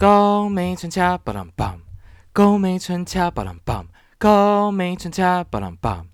高美春恰巴啷梆，高美春恰巴啷梆，高美春恰巴啷梆，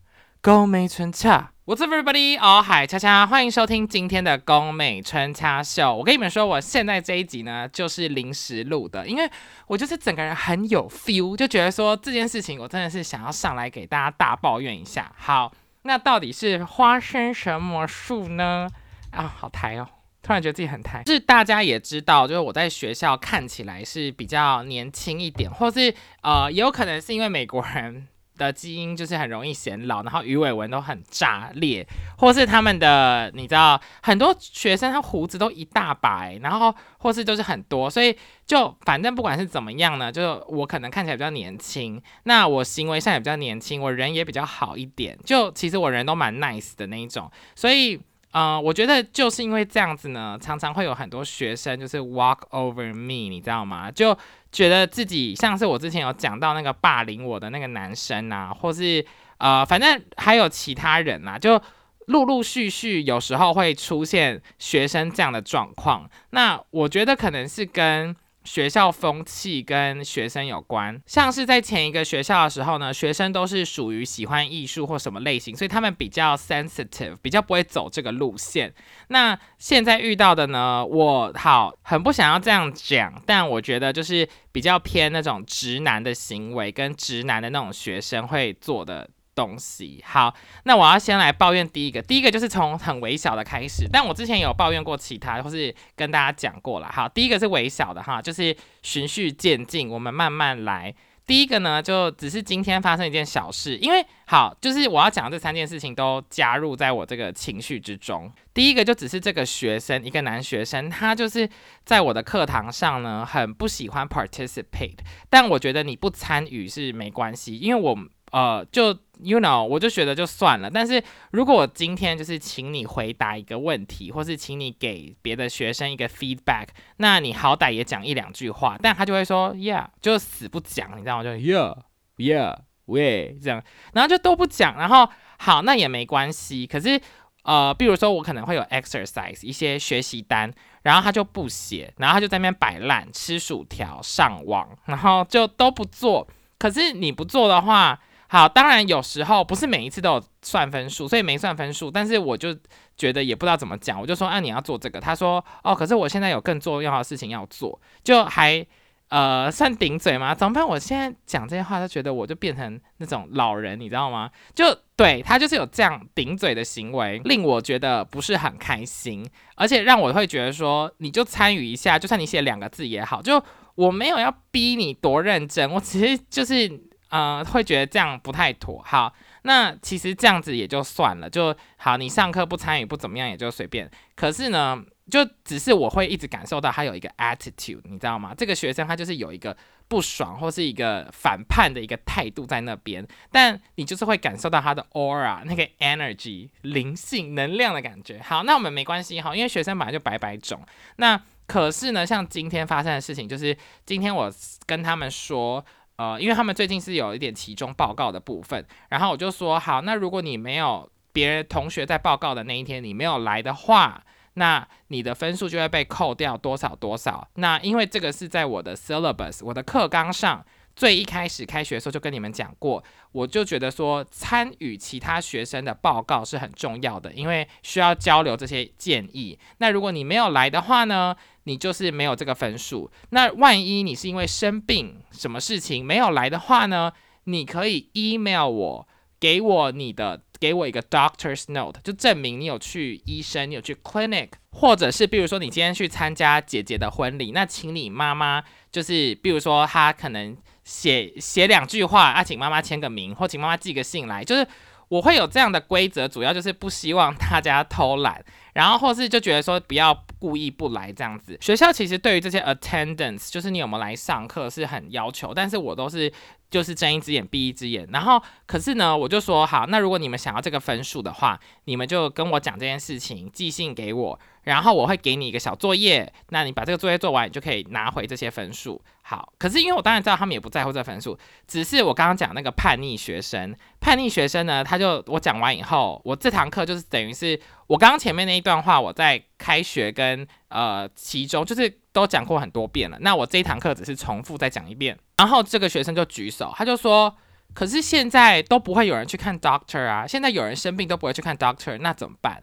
高美春恰。What's up, everybody？哦，嗨，恰恰，欢迎收听今天的宫美春恰秀。我跟你们说，我现在这一集呢，就是临时录的，因为我就是整个人很有 feel，就觉得说这件事情，我真的是想要上来给大家大抱怨一下。好，那到底是发生什么事呢？啊，好抬哦。突然觉得自己很抬，是大家也知道，就是我在学校看起来是比较年轻一点，或是呃，也有可能是因为美国人的基因就是很容易显老，然后鱼尾纹都很炸裂，或是他们的你知道很多学生他胡子都一大把，然后或是就是很多，所以就反正不管是怎么样呢，就我可能看起来比较年轻，那我行为上也比较年轻，我人也比较好一点，就其实我人都蛮 nice 的那一种，所以。嗯，我觉得就是因为这样子呢，常常会有很多学生就是 walk over me，你知道吗？就觉得自己像是我之前有讲到那个霸凌我的那个男生啊，或是呃，反正还有其他人啊，就陆陆续续有时候会出现学生这样的状况。那我觉得可能是跟。学校风气跟学生有关，像是在前一个学校的时候呢，学生都是属于喜欢艺术或什么类型，所以他们比较 sensitive，比较不会走这个路线。那现在遇到的呢，我好很不想要这样讲，但我觉得就是比较偏那种直男的行为，跟直男的那种学生会做的。东西好，那我要先来抱怨第一个，第一个就是从很微小的开始，但我之前有抱怨过其他，或是跟大家讲过了。好，第一个是微小的哈，就是循序渐进，我们慢慢来。第一个呢，就只是今天发生一件小事，因为好，就是我要讲这三件事情都加入在我这个情绪之中。第一个就只是这个学生，一个男学生，他就是在我的课堂上呢，很不喜欢 participate，但我觉得你不参与是没关系，因为我。呃，就 you know，我就觉得就算了。但是如果我今天就是请你回答一个问题，或是请你给别的学生一个 feedback，那你好歹也讲一两句话。但他就会说 yeah，就死不讲，你知道吗？就 yeah，yeah，way 这样，然后就都不讲。然后好，那也没关系。可是呃，比如说我可能会有 exercise 一些学习单，然后他就不写，然后他就在那边摆烂，吃薯条，上网，然后就都不做。可是你不做的话，好，当然有时候不是每一次都有算分数，所以没算分数。但是我就觉得也不知道怎么讲，我就说啊，你要做这个。他说哦，可是我现在有更重要的事情要做，就还呃算顶嘴吗？怎么办？我现在讲这些话，他觉得我就变成那种老人，你知道吗？就对他就是有这样顶嘴的行为，令我觉得不是很开心，而且让我会觉得说，你就参与一下，就算你写两个字也好，就我没有要逼你多认真，我只是就是。呃，会觉得这样不太妥。好，那其实这样子也就算了，就好。你上课不参与不怎么样，也就随便。可是呢，就只是我会一直感受到他有一个 attitude，你知道吗？这个学生他就是有一个不爽或是一个反叛的一个态度在那边。但你就是会感受到他的 aura 那个 energy 灵性能量的感觉。好，那我们没关系哈，因为学生本来就白白种。那可是呢，像今天发生的事情，就是今天我跟他们说。呃，因为他们最近是有一点期中报告的部分，然后我就说好，那如果你没有别人同学在报告的那一天你没有来的话，那你的分数就会被扣掉多少多少。那因为这个是在我的 syllabus 我的课纲上。最一开始开学的时候就跟你们讲过，我就觉得说参与其他学生的报告是很重要的，因为需要交流这些建议。那如果你没有来的话呢，你就是没有这个分数。那万一你是因为生病什么事情没有来的话呢，你可以 email 我，给我你的，给我一个 doctor's note，就证明你有去医生，你有去 clinic，或者是比如说你今天去参加姐姐的婚礼，那请你妈妈就是，比如说她可能。写写两句话啊，请妈妈签个名，或请妈妈寄个信来，就是我会有这样的规则，主要就是不希望大家偷懒，然后或是就觉得说不要故意不来这样子。学校其实对于这些 attendance，就是你有没有来上课是很要求，但是我都是。就是睁一只眼闭一只眼，然后可是呢，我就说好，那如果你们想要这个分数的话，你们就跟我讲这件事情，寄信给我，然后我会给你一个小作业，那你把这个作业做完，你就可以拿回这些分数。好，可是因为我当然知道他们也不在乎这分数，只是我刚刚讲那个叛逆学生，叛逆学生呢，他就我讲完以后，我这堂课就是等于是我刚刚前面那一段话，我在。开学跟呃其中，就是都讲过很多遍了。那我这一堂课只是重复再讲一遍。然后这个学生就举手，他就说：“可是现在都不会有人去看 doctor 啊，现在有人生病都不会去看 doctor，那怎么办？”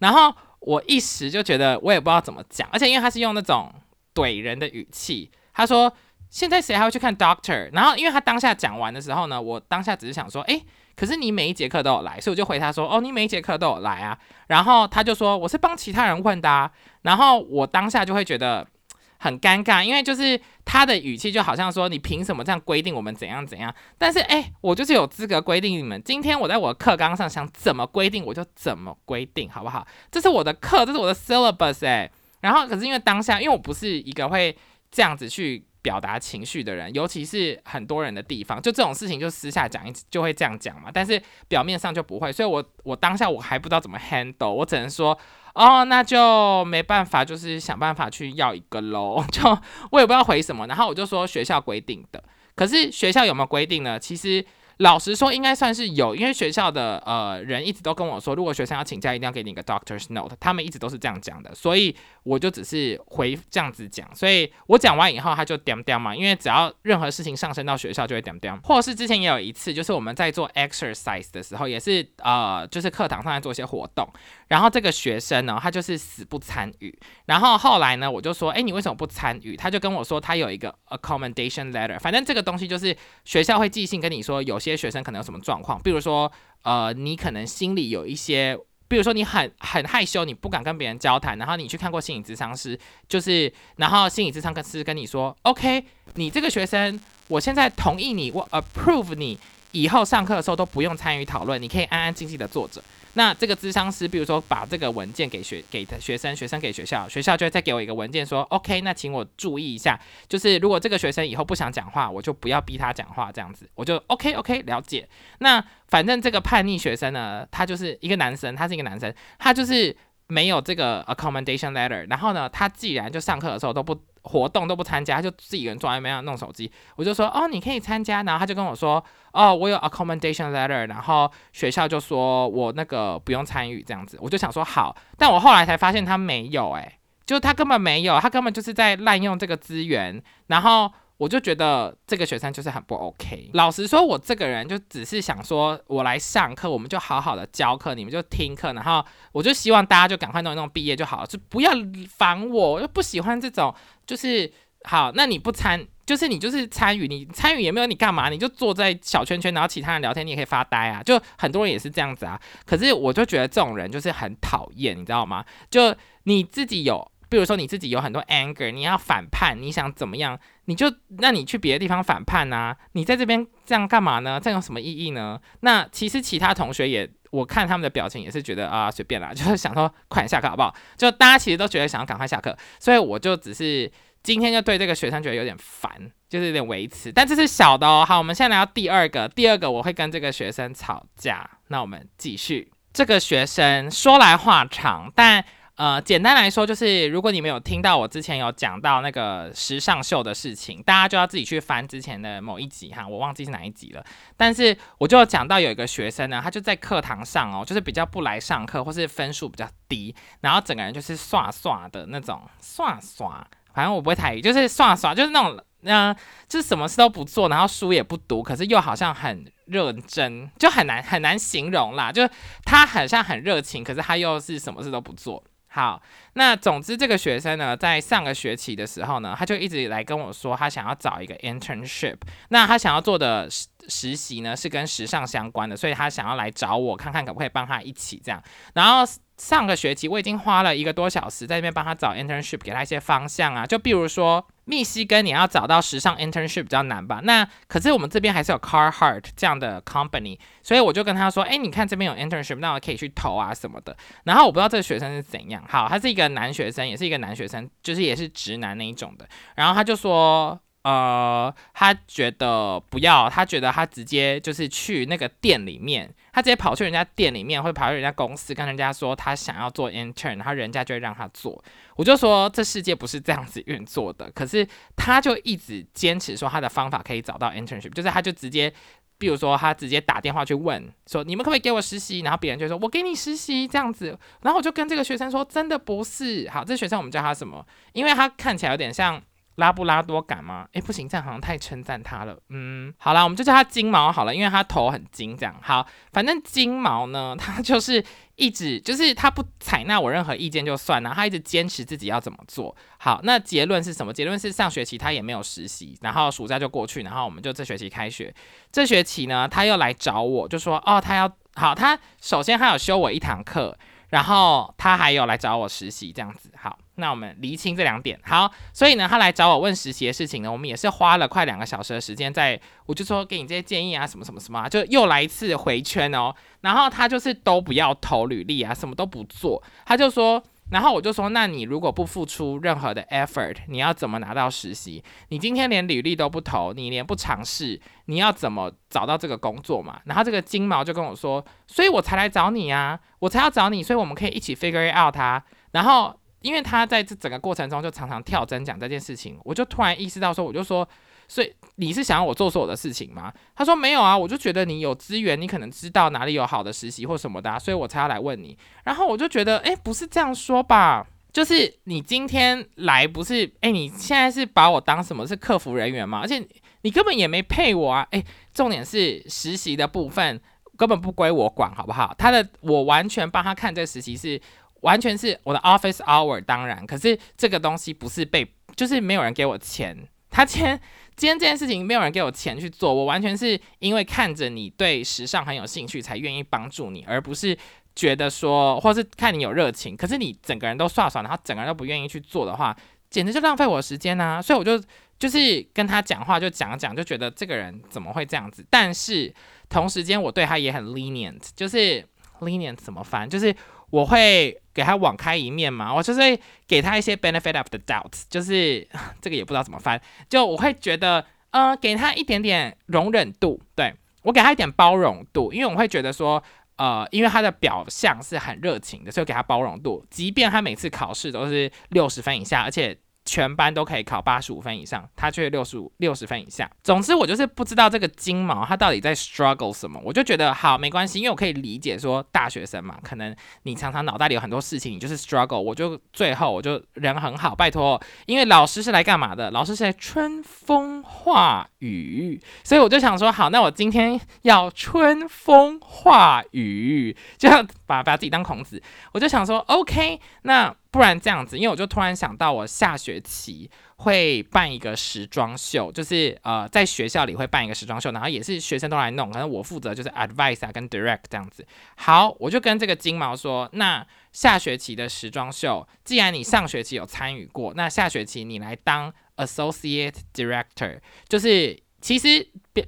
然后我一时就觉得我也不知道怎么讲，而且因为他是用那种怼人的语气，他说：“现在谁还会去看 doctor？” 然后因为他当下讲完的时候呢，我当下只是想说：“诶，可是你每一节课都有来，所以我就回他说：“哦，你每一节课都有来啊。”然后他就说：“我是帮其他人问的。”啊。”然后我当下就会觉得。很尴尬，因为就是他的语气就好像说你凭什么这样规定我们怎样怎样？但是哎，我就是有资格规定你们。今天我在我的课纲上想怎么规定我就怎么规定，好不好？这是我的课，这是我的 syllabus 哎。然后可是因为当下，因为我不是一个会这样子去表达情绪的人，尤其是很多人的地方，就这种事情就私下讲就会这样讲嘛。但是表面上就不会，所以我我当下我还不知道怎么 handle，我只能说。哦，那就没办法，就是想办法去要一个喽。就我也不知道回什么，然后我就说学校规定的，可是学校有没有规定呢？其实。老实说，应该算是有，因为学校的呃人一直都跟我说，如果学生要请假，一定要给你一个 doctor's note，他们一直都是这样讲的，所以我就只是回这样子讲，所以我讲完以后，他就点点嘛，因为只要任何事情上升到学校就会点点，或者是之前也有一次，就是我们在做 exercise 的时候，也是呃就是课堂上在做一些活动，然后这个学生呢，他就是死不参与，然后后来呢，我就说，哎，你为什么不参与？他就跟我说，他有一个 accommodation letter，反正这个东西就是学校会寄信跟你说，有些。学生可能有什么状况？比如说，呃，你可能心里有一些，比如说你很很害羞，你不敢跟别人交谈，然后你去看过心理咨商师，就是，然后心理咨商师跟你说，OK，你这个学生，我现在同意你，我 approve 你，以后上课的时候都不用参与讨论，你可以安安静静的坐着。那这个咨商师，比如说把这个文件给学给的学生，学生给学校，学校就会再给我一个文件说，OK，那请我注意一下，就是如果这个学生以后不想讲话，我就不要逼他讲话，这样子，我就 OK OK 了解。那反正这个叛逆学生呢，他就是一个男生，他是一个男生，他就是没有这个 accommodation letter，然后呢，他既然就上课的时候都不。活动都不参加，就自己一个人坐在那边弄手机。我就说哦，你可以参加。然后他就跟我说哦，我有 accommodation letter。然后学校就说我那个不用参与这样子。我就想说好，但我后来才发现他没有，哎，就他根本没有，他根本就是在滥用这个资源。然后。我就觉得这个学生就是很不 OK。老实说，我这个人就只是想说，我来上课，我们就好好的教课，你们就听课，然后我就希望大家就赶快弄一弄毕业就好了，就不要烦我，又不喜欢这种，就是好，那你不参，就是你就是参与，你参与也没有你干嘛，你就坐在小圈圈，然后其他人聊天，你也可以发呆啊，就很多人也是这样子啊。可是我就觉得这种人就是很讨厌，你知道吗？就你自己有。比如说你自己有很多 anger，你要反叛，你想怎么样，你就那你去别的地方反叛啊！你在这边这样干嘛呢？这样有什么意义呢？那其实其他同学也，我看他们的表情也是觉得啊随便啦，就是想说快点下课好不好？就大家其实都觉得想要赶快下课，所以我就只是今天就对这个学生觉得有点烦，就是有点维持。但这是小的哦。好，我们现在来到第二个，第二个我会跟这个学生吵架。那我们继续，这个学生说来话长，但。呃，简单来说就是，如果你们有听到我之前有讲到那个时尚秀的事情，大家就要自己去翻之前的某一集哈，我忘记是哪一集了。但是我就讲到有一个学生呢，他就在课堂上哦，就是比较不来上课，或是分数比较低，然后整个人就是刷刷的那种刷刷，反正我不会太，就是刷刷，就是那种嗯，就是什么事都不做，然后书也不读，可是又好像很认真，就很难很难形容啦。就是他好像很热情，可是他又是什么事都不做。好，那总之这个学生呢，在上个学期的时候呢，他就一直来跟我说，他想要找一个 internship。那他想要做的实实习呢，是跟时尚相关的，所以他想要来找我，看看可不可以帮他一起这样。然后上个学期我已经花了一个多小时在那边帮他找 internship，给他一些方向啊，就比如说。密西根你要找到时尚 internship 比较难吧？那可是我们这边还是有 Carhartt 这样的 company，所以我就跟他说：“哎，你看这边有 internship，那我可以去投啊什么的。”然后我不知道这个学生是怎样，好，他是一个男学生，也是一个男学生，就是也是直男那一种的。然后他就说：“呃，他觉得不要，他觉得他直接就是去那个店里面，他直接跑去人家店里面，会跑去人家公司跟人家说他想要做 intern，然后人家就会让他做。我就说这世界不是这样子运作的，可是他就一直坚持说他的方法可以找到 internship，就是他就直接，比如说他直接打电话去问说你们可不可以给我实习，然后别人就说我给你实习这样子，然后我就跟这个学生说真的不是，好，这学生我们叫他什么？因为他看起来有点像。拉布拉多感吗？诶，不行，这样好像太称赞他了。嗯，好啦，我们就叫他金毛好了，因为他头很金。这样好，反正金毛呢，他就是一直就是他不采纳我任何意见就算了，他一直坚持自己要怎么做。好，那结论是什么？结论是上学期他也没有实习，然后暑假就过去，然后我们就这学期开学。这学期呢，他又来找我，就说哦，他要好，他首先他有修我一堂课。然后他还有来找我实习，这样子好，那我们厘清这两点。好，所以呢，他来找我问实习的事情呢，我们也是花了快两个小时的时间，在我就说给你这些建议啊，什么什么什么，就又来一次回圈哦。然后他就是都不要投履历啊，什么都不做，他就说。然后我就说，那你如果不付出任何的 effort，你要怎么拿到实习？你今天连履历都不投，你连不尝试，你要怎么找到这个工作嘛？然后这个金毛就跟我说，所以我才来找你啊，我才要找你，所以我们可以一起 figure out 它。然后因为他在这整个过程中就常常跳针讲这件事情，我就突然意识到说，我就说。所以你是想要我做所有的事情吗？他说没有啊，我就觉得你有资源，你可能知道哪里有好的实习或什么的，所以我才要来问你。然后我就觉得，哎，不是这样说吧？就是你今天来不是？哎，你现在是把我当什么是客服人员吗？而且你根本也没配我啊！哎，重点是实习的部分根本不归我管，好不好？他的我完全帮他看这实习是完全是我的 office hour，当然，可是这个东西不是被，就是没有人给我钱，他签。今天这件事情没有人给我钱去做，我完全是因为看着你对时尚很有兴趣才愿意帮助你，而不是觉得说，或是看你有热情，可是你整个人都耍耍，然后整个人都不愿意去做的话，简直就浪费我时间呐！所以我就就是跟他讲话就讲讲，就觉得这个人怎么会这样子？但是同时间我对他也很 lenient，就是 lenient 怎么翻？就是我会。给他网开一面嘛，我就是给他一些 benefit of the doubt，就是 这个也不知道怎么翻，就我会觉得，呃，给他一点点容忍度，对我给他一点包容度，因为我会觉得说，呃，因为他的表象是很热情的，所以给他包容度，即便他每次考试都是六十分以下，而且。全班都可以考八十五分以上，他却六十五六十分以下。总之，我就是不知道这个金毛他到底在 struggle 什么。我就觉得好没关系，因为我可以理解说大学生嘛，可能你常常脑袋里有很多事情，你就是 struggle。我就最后我就人很好，拜托，因为老师是来干嘛的？老师是来春风化雨，所以我就想说好，那我今天要春风化雨，就要把把自己当孔子。我就想说 OK，那。不然这样子，因为我就突然想到，我下学期会办一个时装秀，就是呃，在学校里会办一个时装秀，然后也是学生都来弄，可能我负责就是 advice 啊跟 direct 这样子。好，我就跟这个金毛说，那下学期的时装秀，既然你上学期有参与过，那下学期你来当 associate director，就是其实别。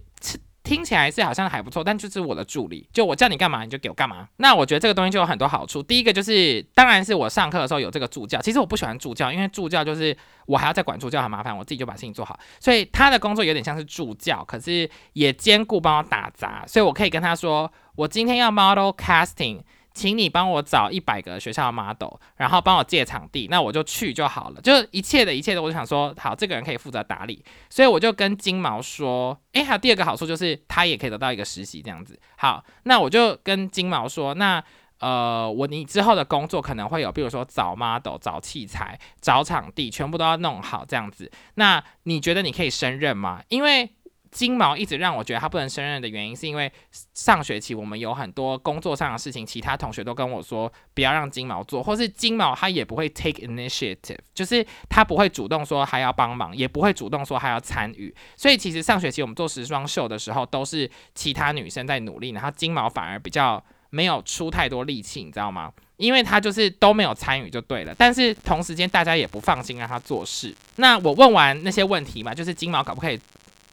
听起来是好像还不错，但就是我的助理，就我叫你干嘛你就给我干嘛。那我觉得这个东西就有很多好处。第一个就是，当然是我上课的时候有这个助教。其实我不喜欢助教，因为助教就是我还要再管助教很麻烦，我自己就把事情做好。所以他的工作有点像是助教，可是也兼顾帮我打杂。所以我可以跟他说，我今天要 model casting。请你帮我找一百个学校的 model，然后帮我借场地，那我就去就好了。就是一切的一切的，我就想说，好，这个人可以负责打理，所以我就跟金毛说，诶，还有第二个好处就是他也可以得到一个实习这样子。好，那我就跟金毛说，那呃，我你之后的工作可能会有，比如说找 model、找器材、找场地，全部都要弄好这样子。那你觉得你可以胜任吗？因为金毛一直让我觉得他不能胜任的原因，是因为上学期我们有很多工作上的事情，其他同学都跟我说不要让金毛做，或是金毛他也不会 take initiative，就是他不会主动说还要帮忙，也不会主动说还要参与。所以其实上学期我们做时装秀的时候，都是其他女生在努力，然后金毛反而比较没有出太多力气，你知道吗？因为他就是都没有参与就对了。但是同时间大家也不放心让他做事。那我问完那些问题嘛，就是金毛可不可以？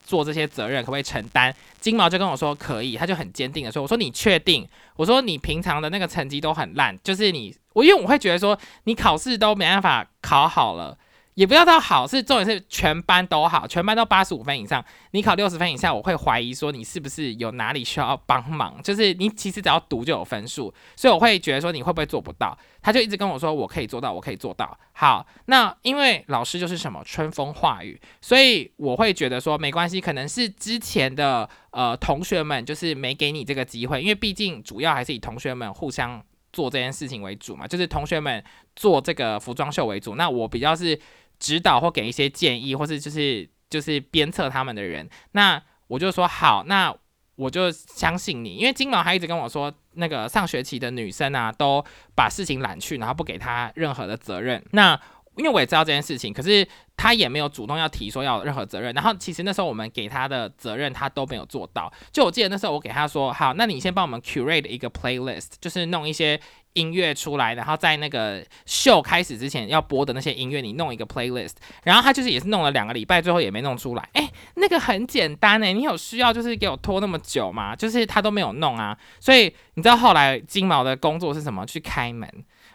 做这些责任可不可以承担？金毛就跟我说可以，他就很坚定的说：“我说你确定？我说你平常的那个成绩都很烂，就是你我因为我会觉得说你考试都没办法考好了，也不要到好，是重点是全班都好，全班都八十五分以上，你考六十分以下，我会怀疑说你是不是有哪里需要帮忙，就是你其实只要读就有分数，所以我会觉得说你会不会做不到，他就一直跟我说我可以做到，我可以做到。好，那因为老师就是什么春风化雨，所以我会觉得说没关系，可能是之前的呃同学们就是没给你这个机会，因为毕竟主要还是以同学们互相做这件事情为主嘛，就是同学们做这个服装秀为主，那我比较是。指导或给一些建议，或是就是就是鞭策他们的人，那我就说好，那我就相信你，因为金毛还一直跟我说，那个上学期的女生啊，都把事情揽去，然后不给他任何的责任。那因为我也知道这件事情，可是他也没有主动要提说要任何责任。然后其实那时候我们给他的责任，他都没有做到。就我记得那时候我给他说，好，那你先帮我们 curate 一个 playlist，就是弄一些。音乐出来，然后在那个秀开始之前要播的那些音乐，你弄一个 playlist。然后他就是也是弄了两个礼拜，最后也没弄出来。哎，那个很简单诶，你有需要就是给我拖那么久吗？就是他都没有弄啊。所以你知道后来金毛的工作是什么？去开门。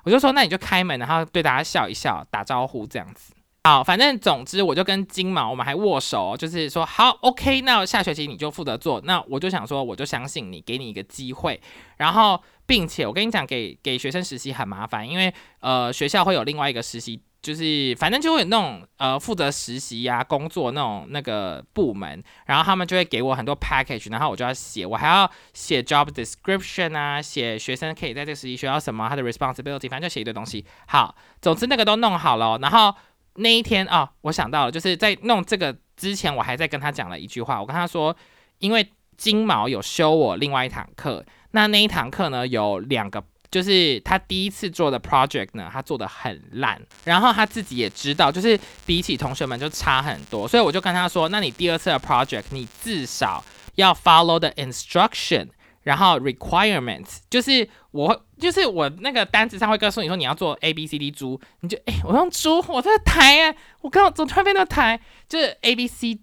我就说那你就开门，然后对大家笑一笑，打招呼这样子。好，反正总之我就跟金毛，我们还握手，就是说好，OK，那下学期你就负责做。那我就想说，我就相信你，给你一个机会。然后，并且我跟你讲，给给学生实习很麻烦，因为呃学校会有另外一个实习，就是反正就会有那种呃负责实习呀工作那种那个部门，然后他们就会给我很多 package，然后我就要写，我还要写 job description 啊，写学生可以在这个实习学到什么，他的 responsibility，反正就写一堆东西。好，总之那个都弄好了，然后。那一天啊，我想到了，就是在弄这个之前，我还在跟他讲了一句话。我跟他说，因为金毛有修我另外一堂课，那那一堂课呢有两个，就是他第一次做的 project 呢，他做的很烂，然后他自己也知道，就是比起同学们就差很多，所以我就跟他说，那你第二次的 project，你至少要 follow the instruction。然后 requirements 就是我就是我那个单子上会告诉你说你要做 A B C D 猪，你就哎我用猪，我在台啊，我刚怎么突然变到台？就是 A B C，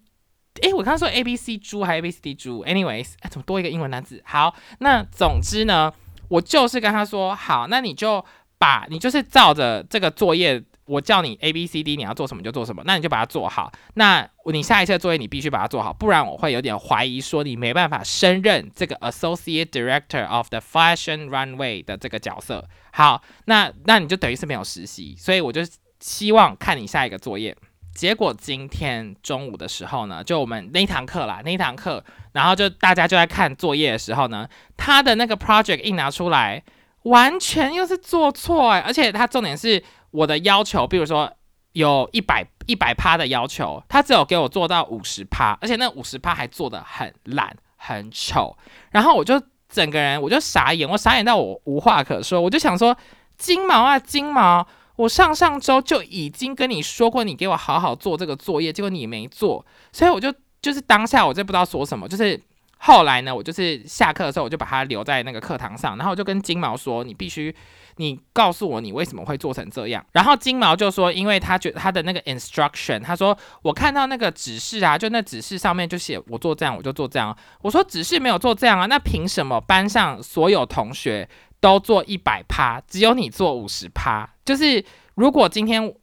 哎我刚刚说 A B C 猪还是 A B C D 猪？Anyways，哎怎么多一个英文单词？好，那总之呢，我就是跟他说好，那你就把你就是照着这个作业。我叫你 A B C D，你要做什么就做什么，那你就把它做好。那你下一次的作业你必须把它做好，不然我会有点怀疑说你没办法胜任这个 Associate Director of the Fashion Runway 的这个角色。好，那那你就等于是没有实习，所以我就希望看你下一个作业。结果今天中午的时候呢，就我们那一堂课啦，那一堂课，然后就大家就在看作业的时候呢，他的那个 project 一拿出来，完全又是做错哎，而且他重点是。我的要求，比如说有一百一百趴的要求，他只有给我做到五十趴，而且那五十趴还做的很烂很丑，然后我就整个人我就傻眼，我傻眼到我无话可说，我就想说金毛啊金毛，我上上周就已经跟你说过，你给我好好做这个作业，结果你没做，所以我就就是当下我就不知道说什么，就是后来呢，我就是下课的时候我就把它留在那个课堂上，然后我就跟金毛说，你必须。你告诉我你为什么会做成这样？然后金毛就说，因为他觉得他的那个 instruction，他说我看到那个指示啊，就那指示上面就写我做这样我就做这样。我说指示没有做这样啊，那凭什么班上所有同学都做一百趴，只有你做五十趴？就是如果今天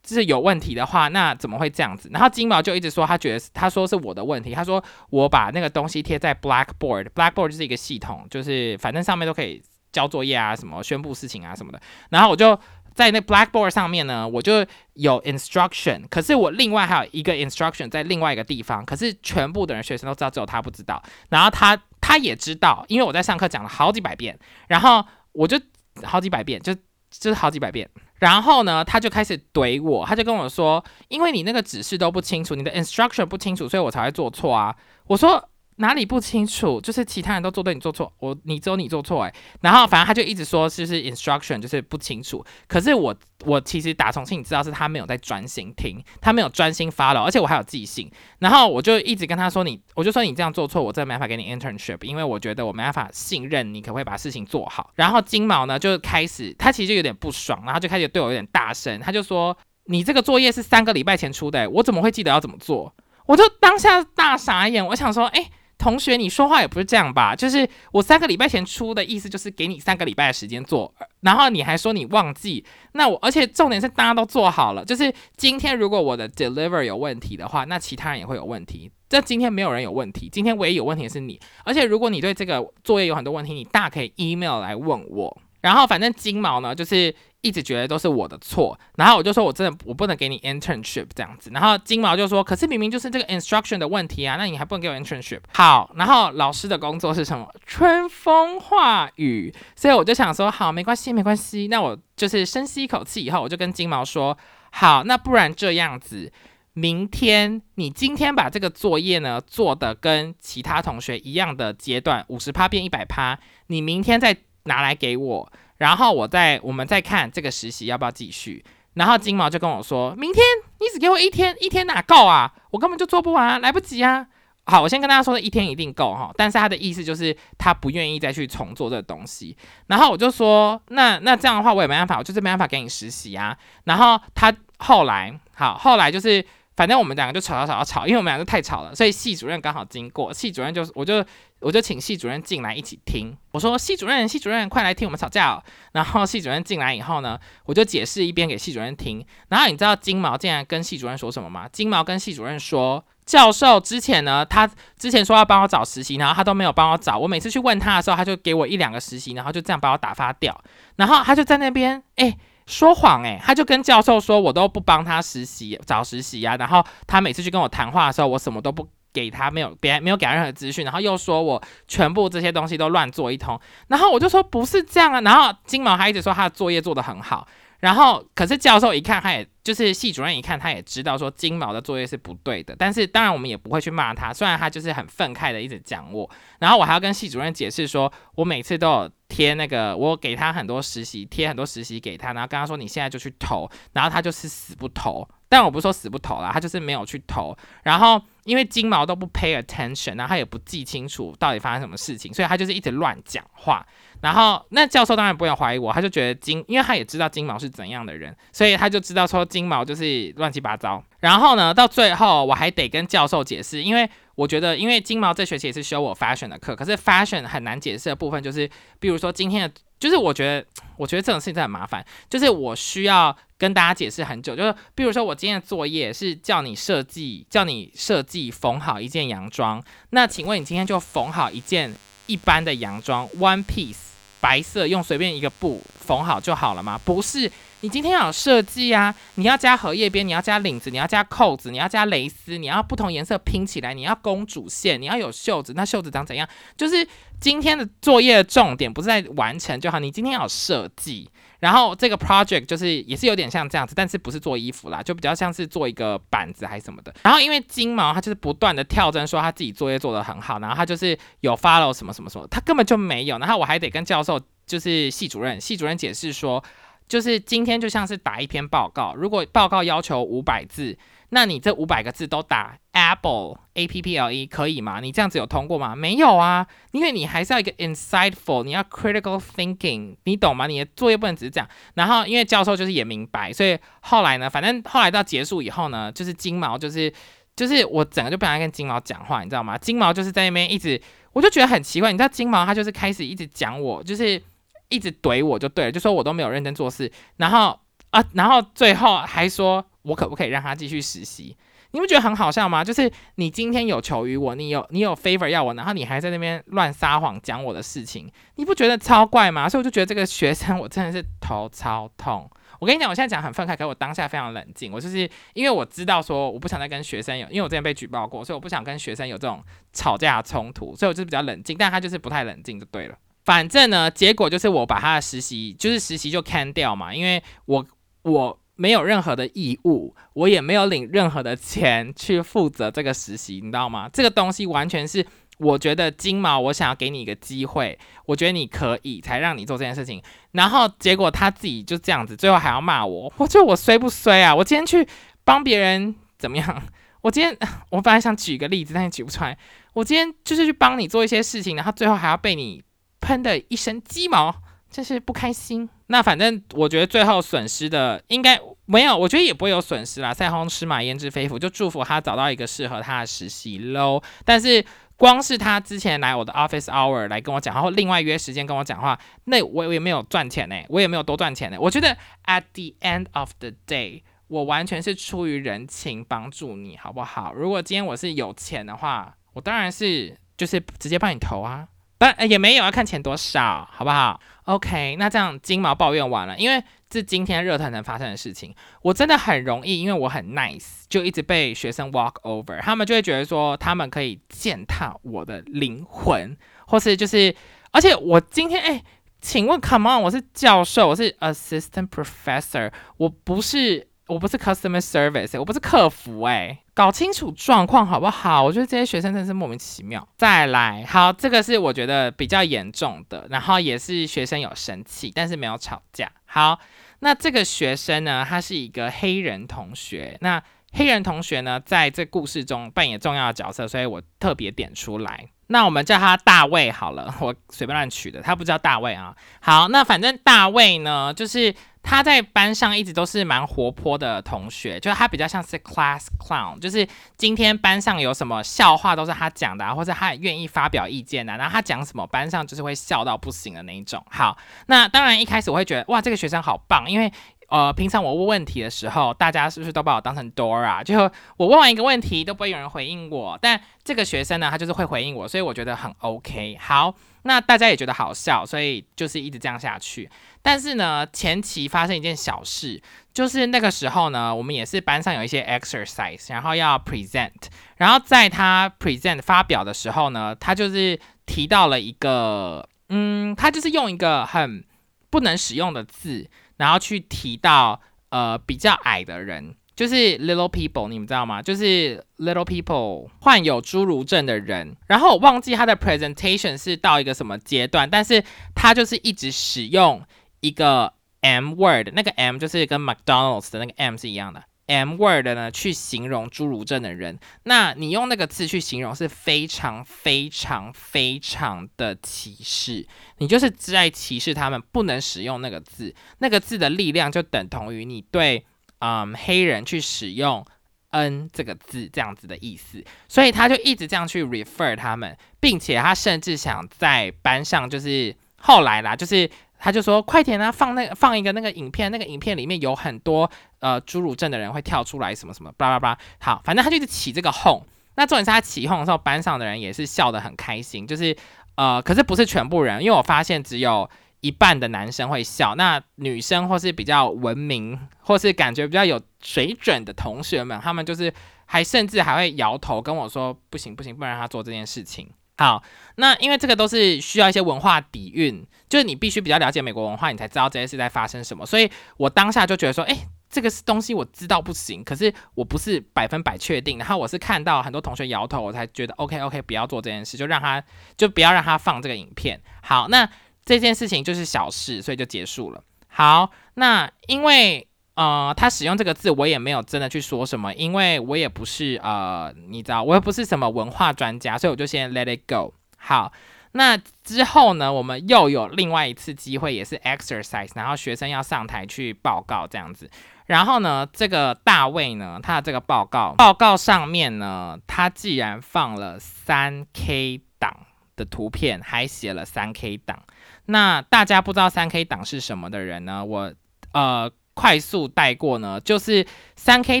是有问题的话，那怎么会这样子？然后金毛就一直说他觉得他说是我的问题，他说我把那个东西贴在 Blackboard，Blackboard 就是一个系统，就是反正上面都可以。交作业啊，什么宣布事情啊，什么的。然后我就在那 Blackboard 上面呢，我就有 instruction。可是我另外还有一个 instruction 在另外一个地方，可是全部的人学生都知道，只有他不知道。然后他他也知道，因为我在上课讲了好几百遍，然后我就好几百遍，就就是好几百遍。然后呢，他就开始怼我，他就跟我说，因为你那个指示都不清楚，你的 instruction 不清楚，所以我才会做错啊。我说。哪里不清楚？就是其他人都做对，你做错，我你只有你做错哎。然后反正他就一直说，就是 instruction 就是不清楚。可是我我其实打从心里知道是他没有在专心听，他没有专心 follow，而且我还有记性。然后我就一直跟他说，你我就说你这样做错，我真的没办法给你 internship，因为我觉得我没办法信任你，可不可以把事情做好？然后金毛呢就开始，他其实就有点不爽，然后就开始对我有点大声，他就说你这个作业是三个礼拜前出的，我怎么会记得要怎么做？我就当下大傻眼，我想说，哎。同学，你说话也不是这样吧？就是我三个礼拜前出的意思，就是给你三个礼拜的时间做，然后你还说你忘记。那我而且重点是大家都做好了，就是今天如果我的 deliver 有问题的话，那其他人也会有问题。这今天没有人有问题，今天唯一有问题的是你。而且如果你对这个作业有很多问题，你大可以 email 来问我。然后反正金毛呢，就是一直觉得都是我的错，然后我就说我真的我不能给你 internship 这样子，然后金毛就说，可是明明就是这个 instruction 的问题啊，那你还不能给我 internship？好，然后老师的工作是什么？春风化雨，所以我就想说，好，没关系，没关系，那我就是深吸一口气以后，我就跟金毛说，好，那不然这样子，明天你今天把这个作业呢做的跟其他同学一样的阶段，五十趴变一百趴，你明天再。拿来给我，然后我再我们再看这个实习要不要继续。然后金毛就跟我说：“明天你只给我一天，一天哪够啊？我根本就做不完，来不及啊！”好，我先跟大家说，一天一定够哈。但是他的意思就是他不愿意再去重做这个东西。然后我就说：“那那这样的话我也没办法，我就是没办法给你实习啊。”然后他后来好，后来就是。反正我们两个就吵吵吵吵，因为我们两个太吵了，所以系主任刚好经过，系主任就我就我就请系主任进来一起听。我说系主任，系主任快来听我们吵架。然后系主任进来以后呢，我就解释一边给系主任听。然后你知道金毛竟然跟系主任说什么吗？金毛跟系主任说，教授之前呢，他之前说要帮我找实习，然后他都没有帮我找。我每次去问他的时候，他就给我一两个实习，然后就这样把我打发掉。然后他就在那边，哎。说谎诶，他就跟教授说，我都不帮他实习找实习呀。然后他每次去跟我谈话的时候，我什么都不给他，没有别没有给他任何资讯。然后又说我全部这些东西都乱做一通。然后我就说不是这样啊。然后金毛还一直说他的作业做得很好。然后可是教授一看，他也就是系主任一看，他也知道说金毛的作业是不对的。但是当然我们也不会去骂他，虽然他就是很愤慨的一直讲我。然后我还要跟系主任解释说，我每次都有。贴那个，我给他很多实习，贴很多实习给他，然后跟他说你现在就去投，然后他就是死不投。但我不是说死不投啦，他就是没有去投。然后因为金毛都不 pay attention，然后他也不记清楚到底发生什么事情，所以他就是一直乱讲话。然后那教授当然不要怀疑我，他就觉得金，因为他也知道金毛是怎样的人，所以他就知道说金毛就是乱七八糟。然后呢，到最后我还得跟教授解释，因为。我觉得，因为金毛这学期也是修我 fashion 的课，可是 fashion 很难解释的部分就是，比如说今天的，就是我觉得，我觉得这种事情真的很麻烦，就是我需要跟大家解释很久，就是比如说我今天的作业是叫你设计，叫你设计缝好一件洋装，那请问你今天就缝好一件一般的洋装，one piece。白色用随便一个布缝好就好了吗？不是，你今天要有设计啊！你要加荷叶边，你要加领子，你要加扣子，你要加蕾丝，你要不同颜色拼起来，你要公主线，你要有袖子，那袖子长怎样？就是今天的作业重点不是在完成就好，你今天要有设计。然后这个 project 就是也是有点像这样子，但是不是做衣服啦，就比较像是做一个板子还是什么的。然后因为金毛他就是不断的跳针说他自己作业做得很好，然后他就是有 follow 什么什么什么，他根本就没有。然后我还得跟教授就是系主任，系主任解释说，就是今天就像是打一篇报告，如果报告要求五百字。那你这五百个字都打 apple a p p l e 可以吗？你这样子有通过吗？没有啊，因为你还是要一个 insightful，你要 critical thinking，你懂吗？你的作业不能只是这样。然后因为教授就是也明白，所以后来呢，反正后来到结束以后呢，就是金毛就是就是我整个就不想跟金毛讲话，你知道吗？金毛就是在那边一直，我就觉得很奇怪，你知道金毛他就是开始一直讲我，就是一直怼我就对了，就说我都没有认真做事，然后啊，然后最后还说。我可不可以让他继续实习？你不觉得很好笑吗？就是你今天有求于我，你有你有 favor 要我，然后你还在那边乱撒谎讲我的事情，你不觉得超怪吗？所以我就觉得这个学生我真的是头超痛。我跟你讲，我现在讲很愤慨，可我当下非常冷静。我就是因为我知道说我不想再跟学生有，因为我之前被举报过，所以我不想跟学生有这种吵架冲突，所以我就比较冷静。但他就是不太冷静就对了。反正呢，结果就是我把他的实习就是实习就 can 掉嘛，因为我我。没有任何的义务，我也没有领任何的钱去负责这个实习，你知道吗？这个东西完全是我觉得金毛，我想要给你一个机会，我觉得你可以，才让你做这件事情。然后结果他自己就这样子，最后还要骂我，我觉得我衰不衰啊？我今天去帮别人怎么样？我今天我本来想举个例子，但是举不出来。我今天就是去帮你做一些事情，然后最后还要被你喷的一身鸡毛。真是不开心。那反正我觉得最后损失的应该没有，我觉得也不会有损失啦。赛红吃马焉知非福，就祝福他找到一个适合他的实习喽。但是光是他之前来我的 office hour 来跟我讲，然后另外约时间跟我讲话，那我也没有赚钱呢，我也没有多赚钱呢。我觉得 at the end of the day，我完全是出于人情帮助你，好不好？如果今天我是有钱的话，我当然是就是直接帮你投啊。但也没有要看钱多少，好不好？OK，那这样金毛抱怨完了，因为这今天热腾腾发生的事情，我真的很容易，因为我很 nice，就一直被学生 walk over，他们就会觉得说他们可以践踏我的灵魂，或是就是，而且我今天哎，请问，Come on，我是教授，我是 assistant professor，我不是。我不是 customer service，我不是客服哎，搞清楚状况好不好？我觉得这些学生真是莫名其妙。再来，好，这个是我觉得比较严重的，然后也是学生有生气，但是没有吵架。好，那这个学生呢，他是一个黑人同学。那黑人同学呢，在这故事中扮演重要的角色，所以我特别点出来。那我们叫他大卫好了，我随便乱取的，他不叫大卫啊。好，那反正大卫呢，就是。他在班上一直都是蛮活泼的同学，就是他比较像是 class clown，就是今天班上有什么笑话都是他讲的，啊或者他很愿意发表意见的，然后他讲什么班上就是会笑到不行的那一种。好，那当然一开始我会觉得哇，这个学生好棒，因为。呃，平常我问问题的时候，大家是不是都把我当成 Dora？就我问完一个问题都不会有人回应我，但这个学生呢，他就是会回应我，所以我觉得很 OK。好，那大家也觉得好笑，所以就是一直这样下去。但是呢，前期发生一件小事，就是那个时候呢，我们也是班上有一些 exercise，然后要 present，然后在他 present 发表的时候呢，他就是提到了一个，嗯，他就是用一个很不能使用的字。然后去提到呃比较矮的人，就是 little people，你们知道吗？就是 little people 患有侏儒症的人。然后我忘记他的 presentation 是到一个什么阶段，但是他就是一直使用一个 M word，那个 M 就是跟 McDonald's 的那个 M 是一样的。M word 呢，去形容侏儒症的人，那你用那个字去形容是非常非常非常的歧视，你就是在歧视他们，不能使用那个字，那个字的力量就等同于你对嗯黑人去使用 N 这个字这样子的意思，所以他就一直这样去 refer 他们，并且他甚至想在班上就是后来啦，就是。他就说：“快点啊，放那个放一个那个影片，那个影片里面有很多呃侏儒症的人会跳出来，什么什么，叭叭叭。好，反正他就是起这个哄。那重点是他起哄的时候，班上的人也是笑得很开心。就是呃，可是不是全部人，因为我发现只有一半的男生会笑，那女生或是比较文明或是感觉比较有水准的同学们，他们就是还甚至还会摇头跟我说：不行不行，不能让他做这件事情。”好，那因为这个都是需要一些文化底蕴，就是你必须比较了解美国文化，你才知道这些事在发生什么。所以我当下就觉得说，哎，这个东西我知道不行，可是我不是百分百确定。然后我是看到很多同学摇头，我才觉得 OK OK，不要做这件事，就让他就不要让他放这个影片。好，那这件事情就是小事，所以就结束了。好，那因为。呃，他使用这个字，我也没有真的去说什么，因为我也不是呃，你知道，我也不是什么文化专家，所以我就先 let it go。好，那之后呢，我们又有另外一次机会，也是 exercise，然后学生要上台去报告这样子。然后呢，这个大卫呢，他的这个报告报告上面呢，他既然放了三 K 档的图片，还写了三 K 档，那大家不知道三 K 档是什么的人呢，我呃。快速带过呢，就是三 K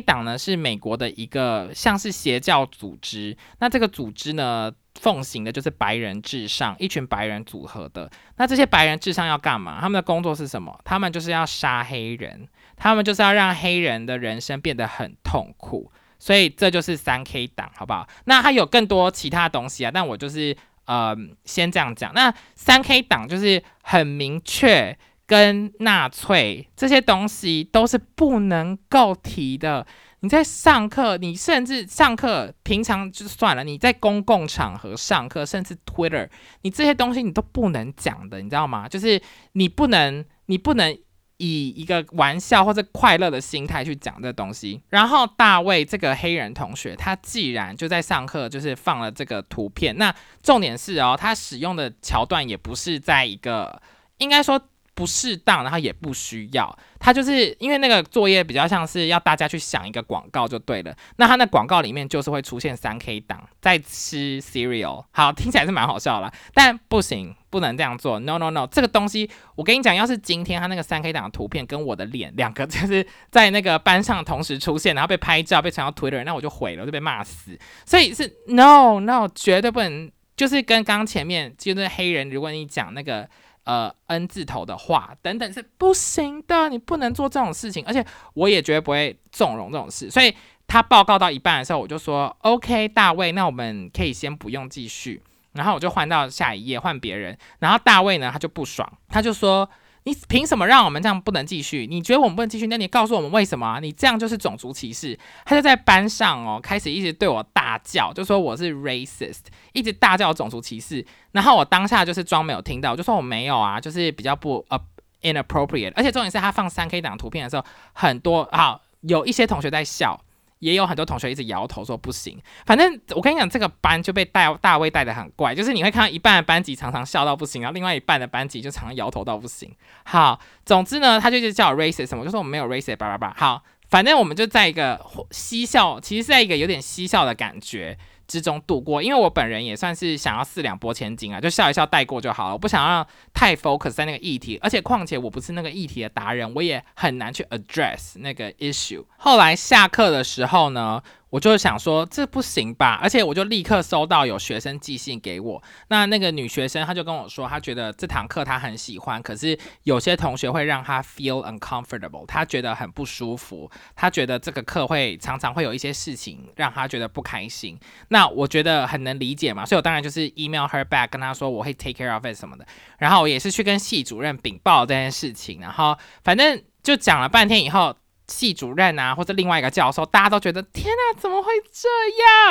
党呢是美国的一个像是邪教组织，那这个组织呢奉行的就是白人至上，一群白人组合的。那这些白人至上要干嘛？他们的工作是什么？他们就是要杀黑人，他们就是要让黑人的人生变得很痛苦。所以这就是三 K 党，好不好？那还有更多其他东西啊，但我就是呃先这样讲。那三 K 党就是很明确。跟纳粹这些东西都是不能够提的。你在上课，你甚至上课平常就算了，你在公共场合上课，甚至 Twitter，你这些东西你都不能讲的，你知道吗？就是你不能，你不能以一个玩笑或者快乐的心态去讲这东西。然后大卫这个黑人同学，他既然就在上课，就是放了这个图片，那重点是哦，他使用的桥段也不是在一个应该说。不适当，然后也不需要。他就是因为那个作业比较像是要大家去想一个广告就对了。那他那广告里面就是会出现三 K 档在吃 cereal，好听起来是蛮好笑了，但不行，不能这样做。No No No，这个东西我跟你讲，要是今天他那个三 K 档的图片跟我的脸两个就是在那个班上同时出现，然后被拍照被传到 Twitter，那我就毁了，就被骂死。所以是 No No，绝对不能。就是跟刚前面就是黑人，如果你讲那个呃 N 字头的话等等是不行的，你不能做这种事情，而且我也绝对不会纵容这种事。所以他报告到一半的时候，我就说 OK，大卫，那我们可以先不用继续，然后我就换到下一页换别人，然后大卫呢他就不爽，他就说。你凭什么让我们这样不能继续？你觉得我们不能继续？那你告诉我们为什么？你这样就是种族歧视。他就在班上哦，开始一直对我大叫，就说我是 racist，一直大叫种族歧视。然后我当下就是装没有听到，就说我没有啊，就是比较不呃 inappropriate。而且重点是他放三 K 档图片的时候，很多好有一些同学在笑。也有很多同学一直摇头说不行，反正我跟你讲，这个班就被带大卫带的很怪，就是你会看到一半的班级常常笑到不行，然后另外一半的班级就常常摇头到不行。好，总之呢，他就一直叫我 racist，我就说我们没有 racist，叭叭叭。好，反正我们就在一个嬉笑，其实是在一个有点嬉笑的感觉。之中度过，因为我本人也算是想要四两拨千斤啊，就笑一笑带过就好了，我不想要太 focus 在那个议题，而且况且我不是那个议题的达人，我也很难去 address 那个 issue。后来下课的时候呢？我就想说这不行吧，而且我就立刻收到有学生寄信给我。那那个女学生她就跟我说，她觉得这堂课她很喜欢，可是有些同学会让她 feel uncomfortable，她觉得很不舒服，她觉得这个课会常常会有一些事情让她觉得不开心。那我觉得很能理解嘛，所以我当然就是 email her back 跟她说我会 take care of it 什么的。然后我也是去跟系主任禀报这件事情，然后反正就讲了半天以后。系主任啊，或者另外一个教授，大家都觉得天哪，怎么会这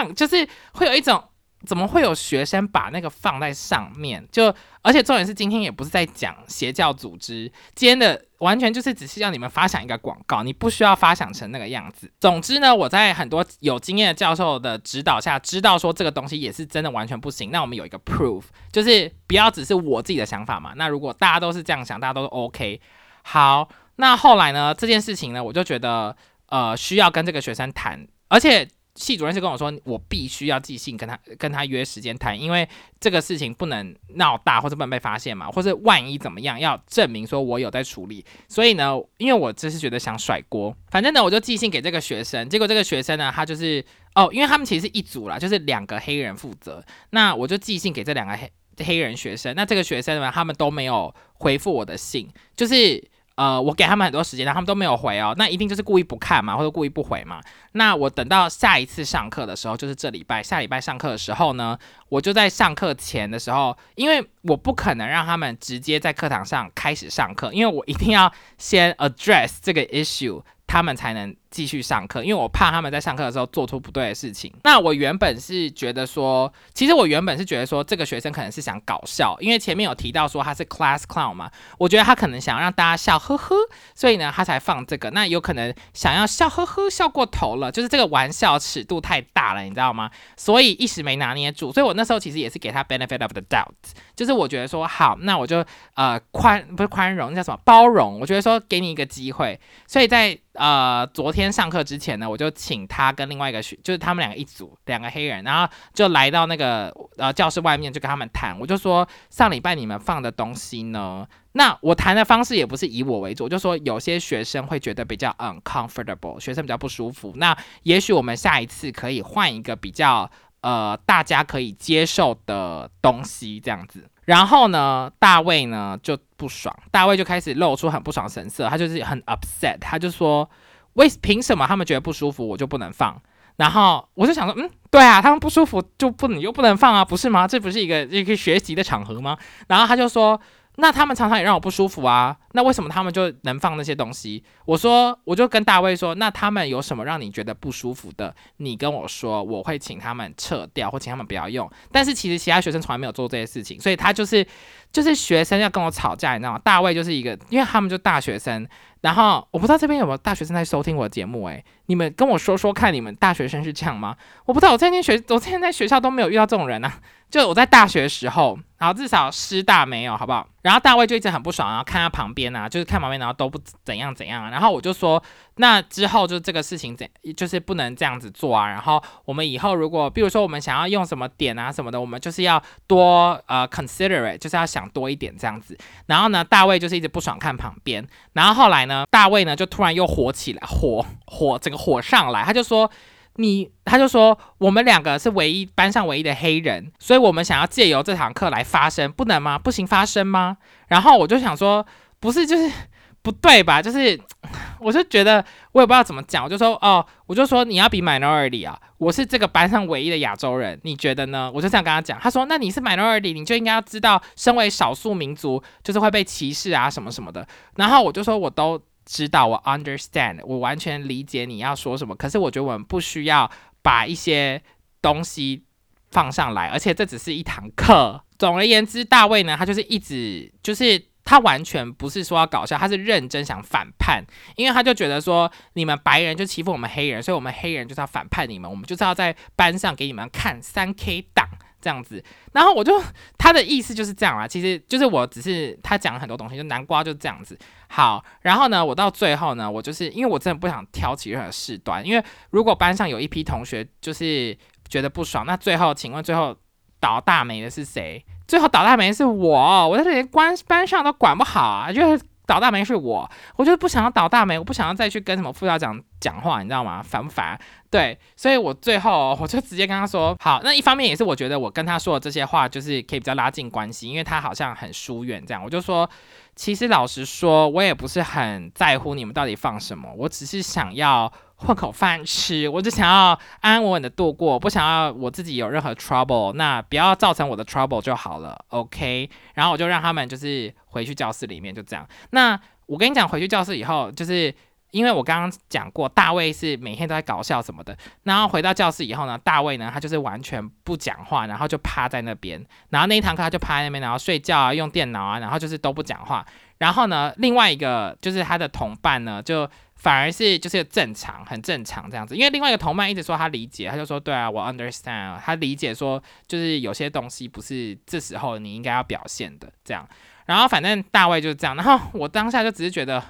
样？就是会有一种怎么会有学生把那个放在上面？就而且重点是今天也不是在讲邪教组织，今天的完全就是只是让你们发想一个广告，你不需要发想成那个样子。总之呢，我在很多有经验的教授的指导下，知道说这个东西也是真的完全不行。那我们有一个 proof，就是不要只是我自己的想法嘛。那如果大家都是这样想，大家都 OK，好。那后来呢？这件事情呢，我就觉得，呃，需要跟这个学生谈，而且系主任是跟我说，我必须要寄信跟他跟他约时间谈，因为这个事情不能闹大或者不能被发现嘛，或者万一怎么样，要证明说我有在处理。所以呢，因为我只是觉得想甩锅，反正呢，我就寄信给这个学生，结果这个学生呢，他就是哦，因为他们其实是一组啦，就是两个黑人负责，那我就寄信给这两个黑黑人学生，那这个学生呢，他们都没有回复我的信，就是。呃，我给他们很多时间，然后他们都没有回哦，那一定就是故意不看嘛，或者故意不回嘛。那我等到下一次上课的时候，就是这礼拜下礼拜上课的时候呢，我就在上课前的时候，因为我不可能让他们直接在课堂上开始上课，因为我一定要先 address 这个 issue。他们才能继续上课，因为我怕他们在上课的时候做出不对的事情。那我原本是觉得说，其实我原本是觉得说，这个学生可能是想搞笑，因为前面有提到说他是 class clown 嘛，我觉得他可能想让大家笑呵呵，所以呢，他才放这个。那有可能想要笑呵呵，笑过头了，就是这个玩笑尺度太大了，你知道吗？所以一时没拿捏住。所以我那时候其实也是给他 benefit of the doubt，就是我觉得说，好，那我就呃宽不是宽容，那叫什么包容？我觉得说给你一个机会，所以在。呃，昨天上课之前呢，我就请他跟另外一个学，就是他们两个一组，两个黑人，然后就来到那个呃教室外面，就跟他们谈。我就说，上礼拜你们放的东西呢，那我谈的方式也不是以我为主，我就说有些学生会觉得比较 uncomfortable，学生比较不舒服。那也许我们下一次可以换一个比较呃大家可以接受的东西，这样子。然后呢，大卫呢就不爽，大卫就开始露出很不爽神色，他就是很 upset，他就说，为凭什么他们觉得不舒服，我就不能放？然后我就想说，嗯，对啊，他们不舒服就不能又不能放啊，不是吗？这不是一个一个学习的场合吗？然后他就说。那他们常常也让我不舒服啊，那为什么他们就能放那些东西？我说，我就跟大卫说，那他们有什么让你觉得不舒服的？你跟我说，我会请他们撤掉，或请他们不要用。但是其实其他学生从来没有做这些事情，所以他就是就是学生要跟我吵架，你知道吗？大卫就是一个，因为他们就大学生，然后我不知道这边有没有大学生在收听我的节目，诶，你们跟我说说看，你们大学生是这样吗？我不知道，我这天学，我之前在学校都没有遇到这种人啊。就我在大学时候，然后至少师大没有，好不好？然后大卫就一直很不爽，然后看他旁边啊，就是看旁边，然后都不怎样怎样啊。然后我就说，那之后就这个事情怎，就是不能这样子做啊。然后我们以后如果，比如说我们想要用什么点啊什么的，我们就是要多呃 considerate，就是要想多一点这样子。然后呢，大卫就是一直不爽看旁边。然后后来呢，大卫呢就突然又火起来，火火整个火上来，他就说。你他就说我们两个是唯一班上唯一的黑人，所以我们想要借由这堂课来发声，不能吗？不行发声吗？然后我就想说，不是就是 不对吧？就是 我就觉得我也不知道怎么讲，我就说哦，我就说你要比 minority 啊，我是这个班上唯一的亚洲人，你觉得呢？我就这样跟他讲，他说那你是 minority，你就应该要知道，身为少数民族就是会被歧视啊什么什么的。然后我就说我都。知道我 understand，我完全理解你要说什么。可是我觉得我们不需要把一些东西放上来，而且这只是一堂课。总而言之，大卫呢，他就是一直就是他完全不是说要搞笑，他是认真想反叛，因为他就觉得说你们白人就欺负我们黑人，所以我们黑人就是要反叛你们，我们就是要在班上给你们看三 K 档。这样子，然后我就他的意思就是这样啊，其实就是我只是他讲了很多东西，就南瓜就这样子。好，然后呢，我到最后呢，我就是因为我真的不想挑起任何事端，因为如果班上有一批同学就是觉得不爽，那最后请问最后倒大霉的是谁？最后倒大霉是我，我在这连关班上都管不好啊，就是。倒大霉是我，我就不想要倒大霉，我不想要再去跟什么副校长讲话，你知道吗？烦不烦？对，所以我最后我就直接跟他说，好，那一方面也是我觉得我跟他说的这些话，就是可以比较拉近关系，因为他好像很疏远这样，我就说，其实老实说，我也不是很在乎你们到底放什么，我只是想要。混口饭吃，我就想要安安稳稳的度过，不想要我自己有任何 trouble，那不要造成我的 trouble 就好了，OK。然后我就让他们就是回去教室里面，就这样。那我跟你讲，回去教室以后，就是因为我刚刚讲过，大卫是每天都在搞笑什么的。然后回到教室以后呢，大卫呢，他就是完全不讲话，然后就趴在那边。然后那一堂课他就趴在那边，然后睡觉啊，用电脑啊，然后就是都不讲话。然后呢，另外一个就是他的同伴呢，就。反而是就是正常，很正常这样子，因为另外一个同伴一直说他理解，他就说对啊，我 understand，他理解说就是有些东西不是这时候你应该要表现的这样，然后反正大卫就是这样，然后我当下就只是觉得。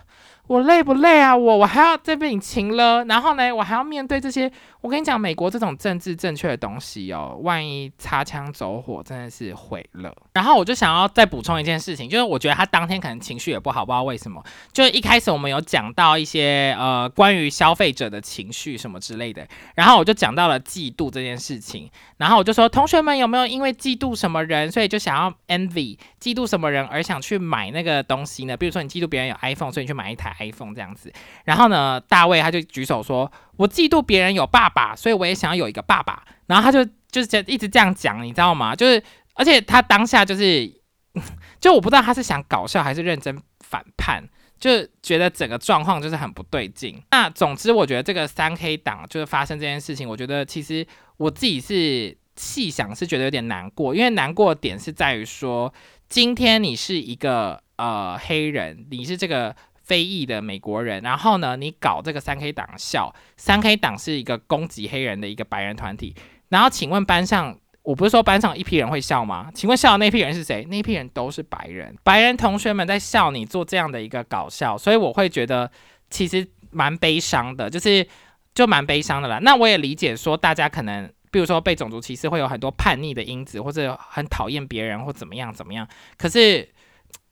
我累不累啊？我我还要再被你擒了，然后呢，我还要面对这些。我跟你讲，美国这种政治正确的东西哦，万一擦枪走火，真的是毁了。然后我就想要再补充一件事情，就是我觉得他当天可能情绪也不好，不知道为什么。就一开始我们有讲到一些呃关于消费者的情绪什么之类的，然后我就讲到了嫉妒这件事情，然后我就说同学们有没有因为嫉妒什么人，所以就想要 envy 嫉妒什么人而想去买那个东西呢？比如说你嫉妒别人有 iPhone，所以你去买一台。iPhone 这样子，然后呢，大卫他就举手说：“我嫉妒别人有爸爸，所以我也想要有一个爸爸。”然后他就就是一直这样讲，你知道吗？就是而且他当下就是，就我不知道他是想搞笑还是认真反叛，就觉得整个状况就是很不对劲。那总之，我觉得这个三 K 党就是发生这件事情，我觉得其实我自己是细想是觉得有点难过，因为难过的点是在于说，今天你是一个呃黑人，你是这个。非裔的美国人，然后呢，你搞这个三 K 党笑，三 K 党是一个攻击黑人的一个白人团体。然后，请问班上，我不是说班上一批人会笑吗？请问笑的那批人是谁？那批人都是白人，白人同学们在笑你做这样的一个搞笑，所以我会觉得其实蛮悲伤的，就是就蛮悲伤的啦。那我也理解说，大家可能比如说被种族歧视会有很多叛逆的因子，或者很讨厌别人或怎么样怎么样，可是。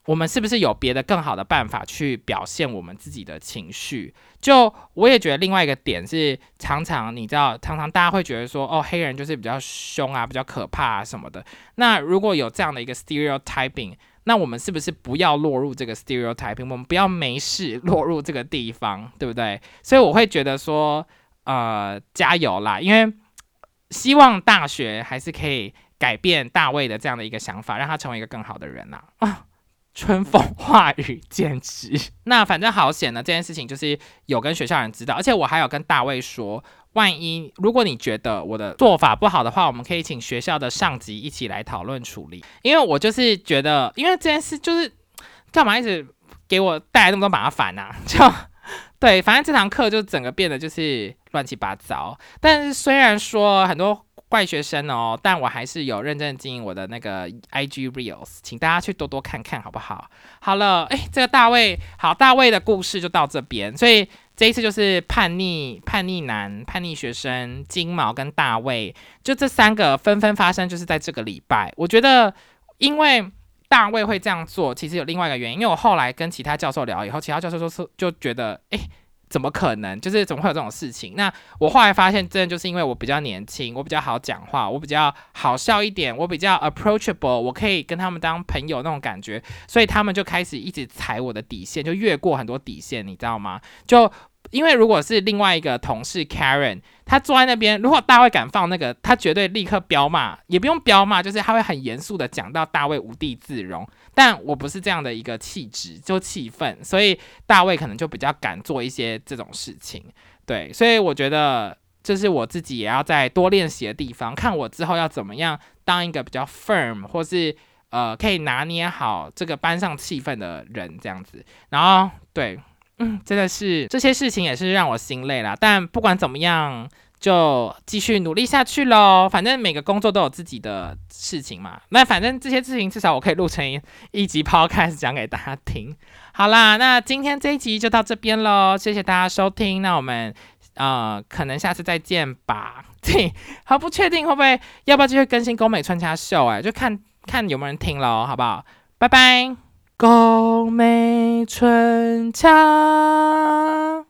我们是不是有别的更好的办法去表现我们自己的情绪？就我也觉得另外一个点是，常常你知道，常常大家会觉得说，哦，黑人就是比较凶啊，比较可怕啊什么的。那如果有这样的一个 stereotyping，那我们是不是不要落入这个 stereotyping？我们不要没事落入这个地方，对不对？所以我会觉得说，呃，加油啦！因为希望大学还是可以改变大卫的这样的一个想法，让他成为一个更好的人呐啊！春风化雨，简 直那反正好险呢。这件事情就是有跟学校人知道，而且我还有跟大卫说，万一如果你觉得我的做法不好的话，我们可以请学校的上级一起来讨论处理。因为我就是觉得，因为这件事就是干嘛一直给我带来那么多麻烦呐？就对，反正这堂课就整个变得就是乱七八糟。但是虽然说很多坏学生哦，但我还是有认真经营我的那个 IG Reels，请大家去多多看看好不好？好了，哎，这个大卫，好，大卫的故事就到这边，所以这一次就是叛逆叛逆男、叛逆学生金毛跟大卫，就这三个纷纷发生，就是在这个礼拜。我觉得，因为。大卫会这样做，其实有另外一个原因，因为我后来跟其他教授聊以后，其他教授说是就觉得，哎，怎么可能？就是怎么会有这种事情？那我后来发现，真的就是因为我比较年轻，我比较好讲话，我比较好笑一点，我比较 approachable，我可以跟他们当朋友那种感觉，所以他们就开始一直踩我的底线，就越过很多底线，你知道吗？就。因为如果是另外一个同事 Karen，他坐在那边，如果大卫敢放那个，他绝对立刻飙骂，也不用飙骂，就是他会很严肃的讲到大卫无地自容。但我不是这样的一个气质，就气氛，所以大卫可能就比较敢做一些这种事情。对，所以我觉得这是我自己也要再多练习的地方，看我之后要怎么样当一个比较 firm，或是呃可以拿捏好这个班上气氛的人这样子。然后对。嗯，真的是这些事情也是让我心累了。但不管怎么样，就继续努力下去喽。反正每个工作都有自己的事情嘛。那反正这些事情至少我可以录成一集 podcast 讲给大家听。好啦，那今天这一集就到这边喽。谢谢大家收听。那我们呃，可能下次再见吧。对，好不确定会不会要不要继续更新宫美穿插秀？哎，就看看有没有人听喽，好不好？拜拜。宫眉春枪。